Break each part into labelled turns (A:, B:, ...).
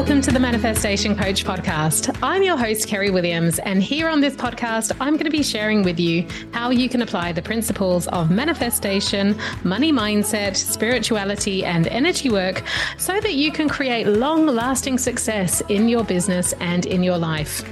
A: Welcome to the Manifestation Coach podcast. I'm your host, Kerry Williams, and here on this podcast, I'm going to be sharing with you how you can apply the principles of manifestation, money mindset, spirituality, and energy work so that you can create long lasting success in your business and in your life.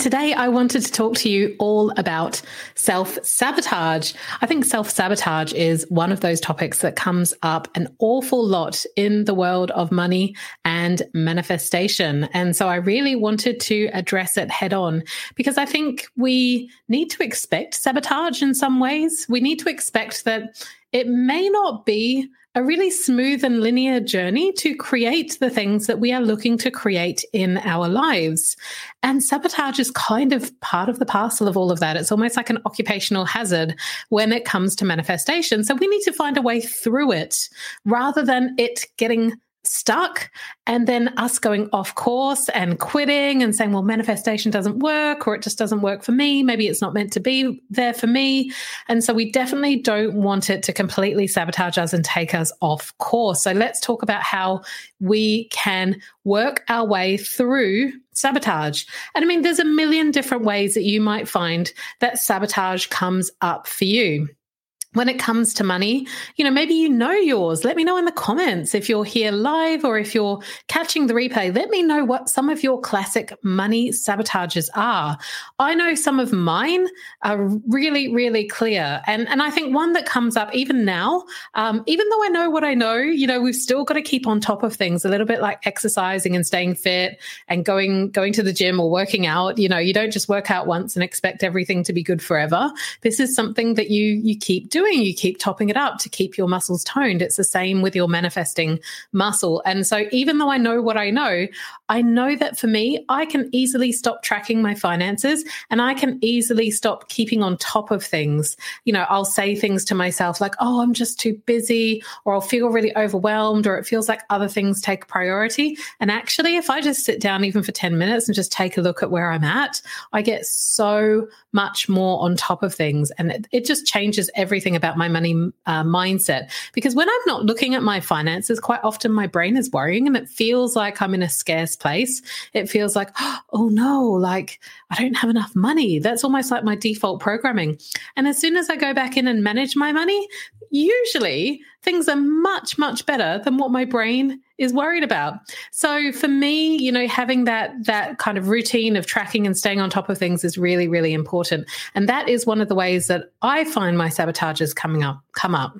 A: Today I wanted to talk to you all about self sabotage. I think self sabotage is one of those topics that comes up an awful lot in the world of money and manifestation. And so I really wanted to address it head on because I think we need to expect sabotage in some ways. We need to expect that it may not be a really smooth and linear journey to create the things that we are looking to create in our lives. And sabotage is kind of part of the parcel of all of that. It's almost like an occupational hazard when it comes to manifestation. So we need to find a way through it rather than it getting stuck and then us going off course and quitting and saying well manifestation doesn't work or it just doesn't work for me. Maybe it's not meant to be there for me. And so we definitely don't want it to completely sabotage us and take us off course. So let's talk about how we can work our way through sabotage. And i mean there's a million different ways that you might find that sabotage comes up for you when it comes to money, you know, maybe you know yours. Let me know in the comments if you're here live or if you're catching the replay. Let me know what some of your classic money sabotages are. I know some of mine are really, really clear. And, and I think one that comes up even now, um, even though I know what I know, you know, we've still got to keep on top of things a little bit like exercising and staying fit and going, going to the gym or working out. You know, you don't just work out once and expect everything to be good forever. This is something that you, you keep doing doing, you keep topping it up to keep your muscles toned. It's the same with your manifesting muscle. And so, even though I know what I know, I know that for me, I can easily stop tracking my finances and I can easily stop keeping on top of things. You know, I'll say things to myself like, oh, I'm just too busy, or I'll feel really overwhelmed, or it feels like other things take priority. And actually, if I just sit down even for 10 minutes and just take a look at where I'm at, I get so much more on top of things. And it, it just changes everything about my money uh, mindset. Because when I'm not looking at my finances, quite often my brain is worrying and it feels like I'm in a scarce place. It feels like, oh no, like I don't have enough money. That's almost like my default programming. And as soon as I go back in and manage my money, usually things are much, much better than what my brain is worried about. So for me, you know, having that that kind of routine of tracking and staying on top of things is really, really important. And that is one of the ways that I find my sabotages coming up come up.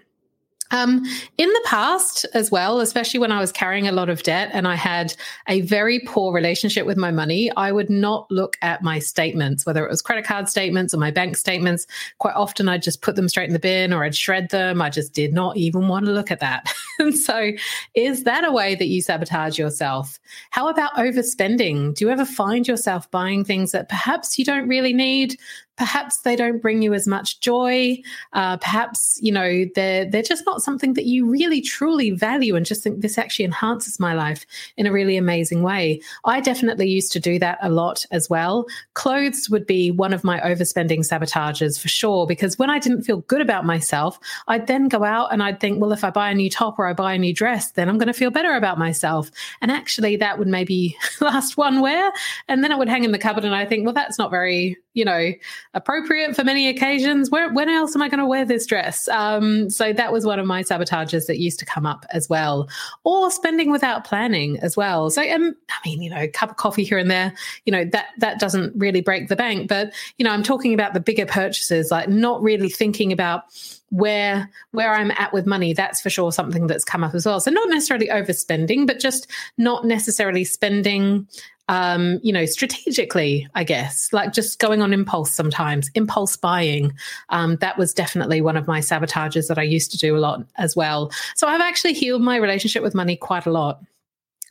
A: Um, in the past, as well, especially when I was carrying a lot of debt and I had a very poor relationship with my money, I would not look at my statements, whether it was credit card statements or my bank statements. Quite often, I'd just put them straight in the bin or I'd shred them. I just did not even want to look at that. and so, is that a way that you sabotage yourself? How about overspending? Do you ever find yourself buying things that perhaps you don't really need, perhaps they don't bring you as much joy. Uh, perhaps you know they're they're just not something that you really truly value, and just think this actually enhances my life in a really amazing way. I definitely used to do that a lot as well. Clothes would be one of my overspending sabotages for sure, because when I didn't feel good about myself, I'd then go out and I'd think, well, if I buy a new top or I buy a new dress, then I'm going to feel better about myself. And actually, that would maybe last one wear, and then it would hang in the cupboard, and I think, well, that's not very you know appropriate for many occasions. Where, when else am I going to wear this dress? Um, so that was one of my sabotages that used to come up as well, or spending without planning as well. So um, I mean, you know, cup of coffee here and there, you know, that that doesn't really break the bank. But you know, I'm talking about the bigger purchases, like not really thinking about where where I'm at with money, that's for sure something that's come up as well. So not necessarily overspending, but just not necessarily spending um, you know, strategically, I guess, like just going on impulse sometimes, impulse buying. Um, that was definitely one of my sabotages that I used to do a lot as well. So I've actually healed my relationship with money quite a lot.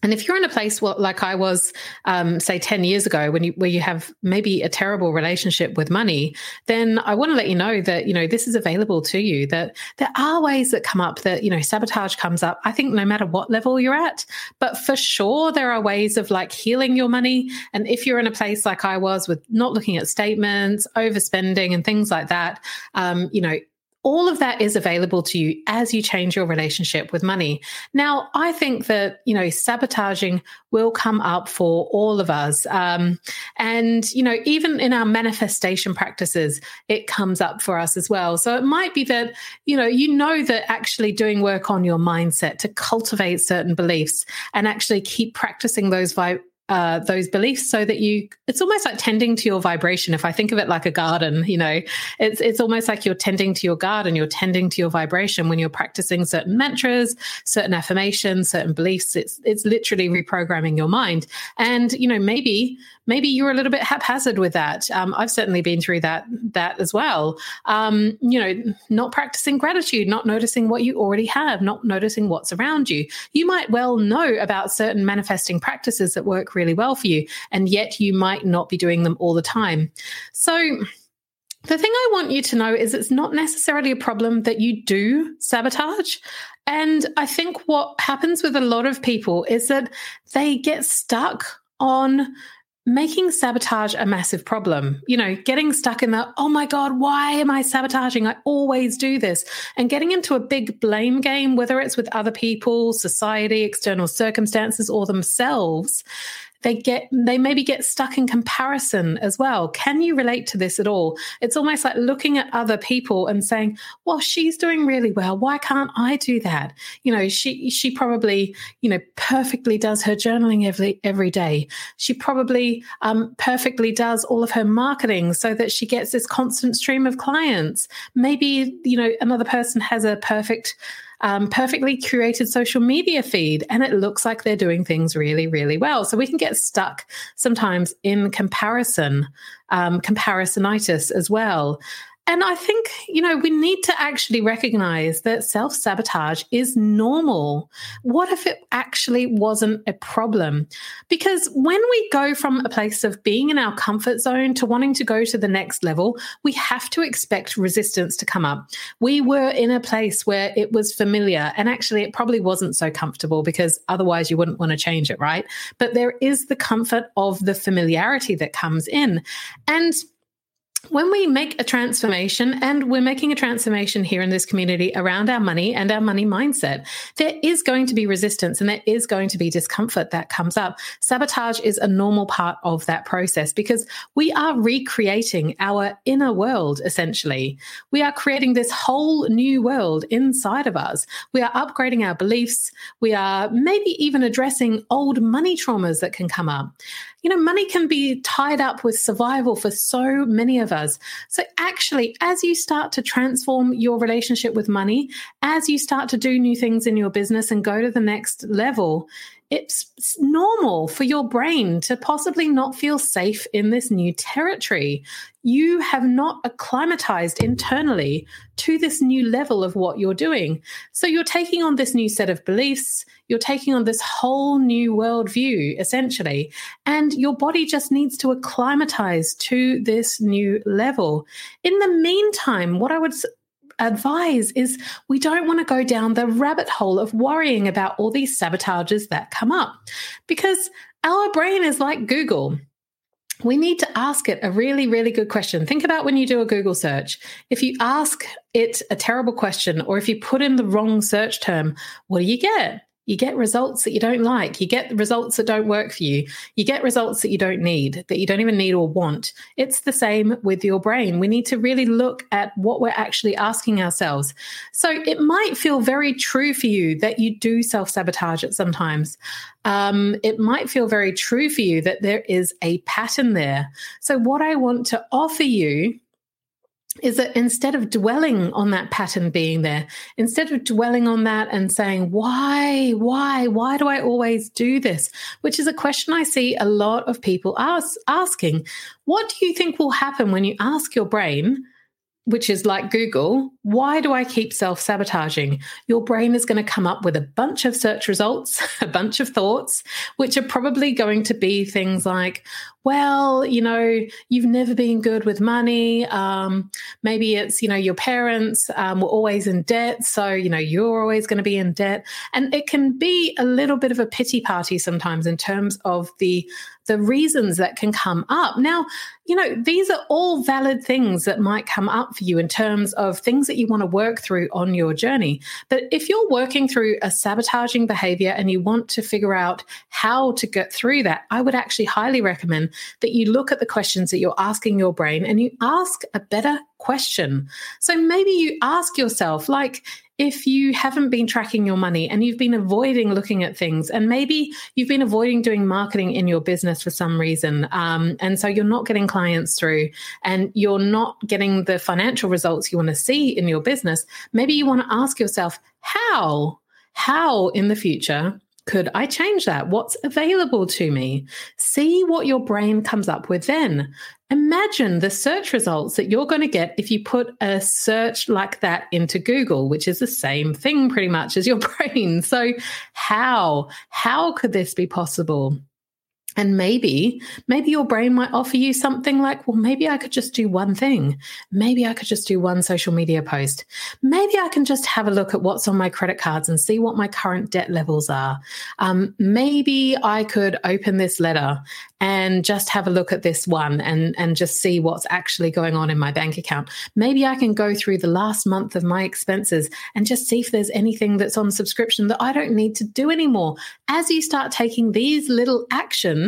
A: And if you're in a place like I was, um, say, 10 years ago, when you, where you have maybe a terrible relationship with money, then I want to let you know that, you know, this is available to you, that there are ways that come up that, you know, sabotage comes up, I think no matter what level you're at. But for sure, there are ways of like healing your money. And if you're in a place like I was with not looking at statements, overspending, and things like that, um, you know, all of that is available to you as you change your relationship with money. Now, I think that, you know, sabotaging will come up for all of us. Um, and, you know, even in our manifestation practices, it comes up for us as well. So it might be that, you know, you know that actually doing work on your mindset to cultivate certain beliefs and actually keep practicing those uh, those beliefs so that you it's almost like tending to your vibration. If i think of it like a garden you know it's it's almost like you're tending to your garden you're tending to your vibration when you're practicing certain mantras certain affirmations certain beliefs. It's it's literally reprogramming your mind. And you know maybe maybe you're a little bit haphazard with that. Um, I've certainly been through that that as well. Um, you know, not practicing gratitude, not noticing what you already have, not noticing what's around you. You might well know about certain manifesting practices that work really well for you, and yet you might not be doing them all the time. So. The thing I want you to know is it's not necessarily a problem that you do sabotage. And I think what happens with a lot of people is that they get stuck on making sabotage a massive problem. You know, getting stuck in the, oh my God, why am I sabotaging? I always do this. And getting into a big blame game, whether it's with other people, society, external circumstances, or themselves they get they maybe get stuck in comparison as well. Can you relate to this at all? It's almost like looking at other people and saying well she's doing really well. Why can't i do that? You know she she probably you know perfectly does her journaling every every day. She probably um, perfectly does all of her marketing so that she gets this constant stream of clients. Maybe you know another person has a perfect um, perfectly curated social media feed and it looks like they're doing things really, really well. So we can get stuck sometimes in comparison, um, comparisonitis as well. And I think, you know, we need to actually recognize that self sabotage is normal. What if it actually wasn't a problem? Because when we go from a place of being in our comfort zone to wanting to go to the next level, we have to expect resistance to come up. We were in a place where it was familiar, and actually, it probably wasn't so comfortable because otherwise you wouldn't want to change it, right? But there is the comfort of the familiarity that comes in. And when we make a transformation, and we're making a transformation here in this community around our money and our money mindset, there is going to be resistance and there is going to be discomfort that comes up. Sabotage is a normal part of that process because we are recreating our inner world, essentially. We are creating this whole new world inside of us. We are upgrading our beliefs. We are maybe even addressing old money traumas that can come up you know, money can be tied up with survival for so many of us. So, actually, as you start to transform your relationship with money, as you start to do new things in your business and go to the next level, it's normal for your brain to possibly not feel safe in this new territory. You have not acclimatized internally to this new level of what you're doing. So you're taking on this new set of beliefs, you're taking on this whole new worldview, essentially, and your body just needs to acclimatize to this new level. In the meantime, what I would advise is we don't want to go down the rabbit hole of worrying about all these sabotages that come up because our brain is like Google. We need to ask it a really, really good question. Think about when you do a Google search. If you ask it a terrible question, or if you put in the wrong search term, what do you get? You get results that you don't like. You get results that don't work for you. You get results that you don't need, that you don't even need or want. It's the same with your brain. We need to really look at what we're actually asking ourselves. So it might feel very true for you that you do self sabotage it sometimes. Um, it might feel very true for you that there is a pattern there. So, what I want to offer you is that instead of dwelling on that pattern being there, instead of dwelling on that and saying, why, why, why do I always do this? Which is a question I see a lot of people ask, asking. What do you think will happen when you ask your brain, which is like Google, why do I keep self sabotaging? Your brain is going to come up with a bunch of search results, a bunch of thoughts, which are probably going to be things like, well, you know, you've never been good with money. Um, maybe it's, you know, your parents um, were always in debt. So, you know, you're always going to be in debt. And it can be a little bit of a pity party sometimes in terms of the the reasons that can come up. Now, you know, these are all valid things that might come up for you in terms of things that you want to work through on your journey. But if you're working through a sabotaging behavior and you want to figure out how to get through that, I would actually highly recommend that you look at the questions that you're asking your brain and you ask a better question. So maybe you ask yourself, like, if you haven't been tracking your money and you've been avoiding looking at things, and maybe you've been avoiding doing marketing in your business for some reason, um, and so you're not getting clients through and you're not getting the financial results you want to see in your business, maybe you want to ask yourself, how? How in the future could I change that? What's available to me? See what your brain comes up with then. Imagine the search results that you're going to get if you put a search like that into Google, which is the same thing pretty much as your brain. So, how? How could this be possible? And maybe, maybe your brain might offer you something like, well, maybe I could just do one thing. Maybe I could just do one social media post. Maybe I can just have a look at what's on my credit cards and see what my current debt levels are. Um, maybe I could open this letter and just have a look at this one and, and just see what's actually going on in my bank account. Maybe I can go through the last month of my expenses and just see if there's anything that's on subscription that I don't need to do anymore. As you start taking these little actions,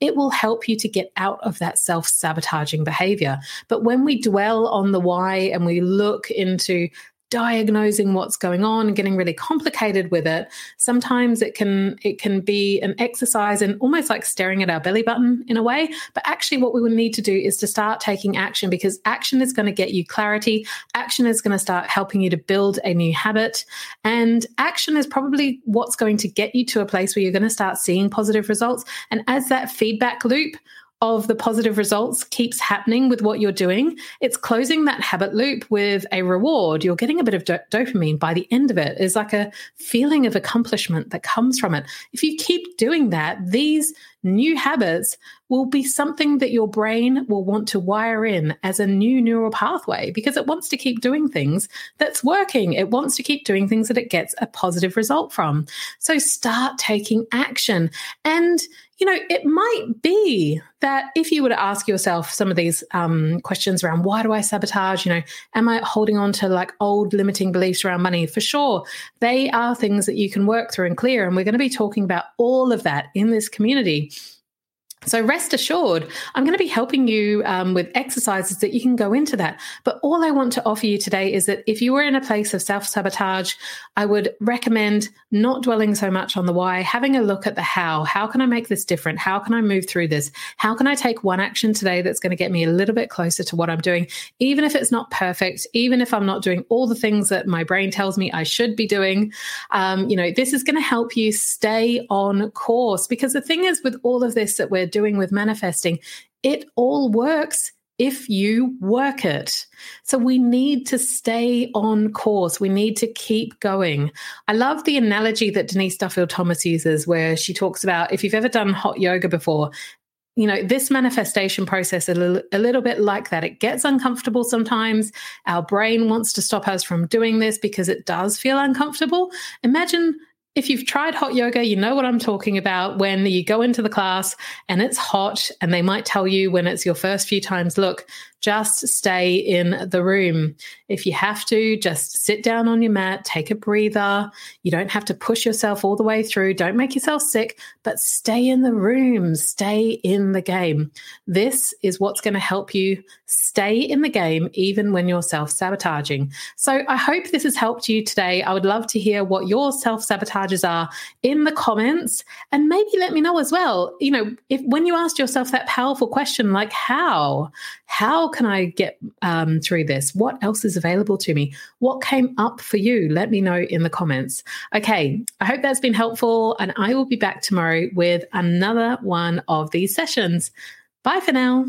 A: it will help you to get out of that self sabotaging behavior. But when we dwell on the why and we look into diagnosing what's going on and getting really complicated with it sometimes it can it can be an exercise and almost like staring at our belly button in a way. But actually what we would need to do is to start taking action because action is going to get you clarity. Action is going to start helping you to build a new habit. And action is probably what's going to get you to a place where you're going to start seeing positive results. And as that feedback loop of the positive results keeps happening with what you're doing, it's closing that habit loop with a reward. You're getting a bit of do- dopamine by the end of it. It's like a feeling of accomplishment that comes from it. If you keep doing that, these new habits will be something that your brain will want to wire in as a new neural pathway because it wants to keep doing things that's working. It wants to keep doing things that it gets a positive result from. So start taking action. And you know, it might be that if you were to ask yourself some of these um, questions around why do I sabotage, you know, am I holding on to like old limiting beliefs around money? For sure, they are things that you can work through and clear. And we're going to be talking about all of that in this community. So rest assured, I'm going to be helping you um, with exercises that you can go into that. But all I want to offer you today is that if you were in a place of self sabotage, I would recommend not dwelling so much on the why, having a look at the how. How can I make this different? How can I move through this? How can I take one action today that's going to get me a little bit closer to what I'm doing, even if it's not perfect, even if I'm not doing all the things that my brain tells me I should be doing? Um, you know, this is going to help you stay on course because the thing is with all of this that we're doing with manifesting, it all works if you work it. So we need to stay on course. We need to keep going. I love the analogy that Denise Duffield Thomas uses, where she talks about if you've ever done hot yoga before, you know, this manifestation process a little, a little bit like that. It gets uncomfortable sometimes. Our brain wants to stop us from doing this because it does feel uncomfortable. Imagine if you've tried hot yoga, you know what I'm talking about when you go into the class and it's hot, and they might tell you when it's your first few times, look, just stay in the room. If you have to, just sit down on your mat, take a breather. You don't have to push yourself all the way through. Don't make yourself sick, but stay in the room, stay in the game. This is what's going to help you stay in the game, even when you're self sabotaging. So I hope this has helped you today. I would love to hear what your self sabotages are in the comments and maybe let me know as well. You know, if when you asked yourself that powerful question, like how, how can I get um, through this? What else is available to me? What came up for you? Let me know in the comments. Okay, I hope that's been helpful, and I will be back tomorrow with another one of these sessions. Bye for now.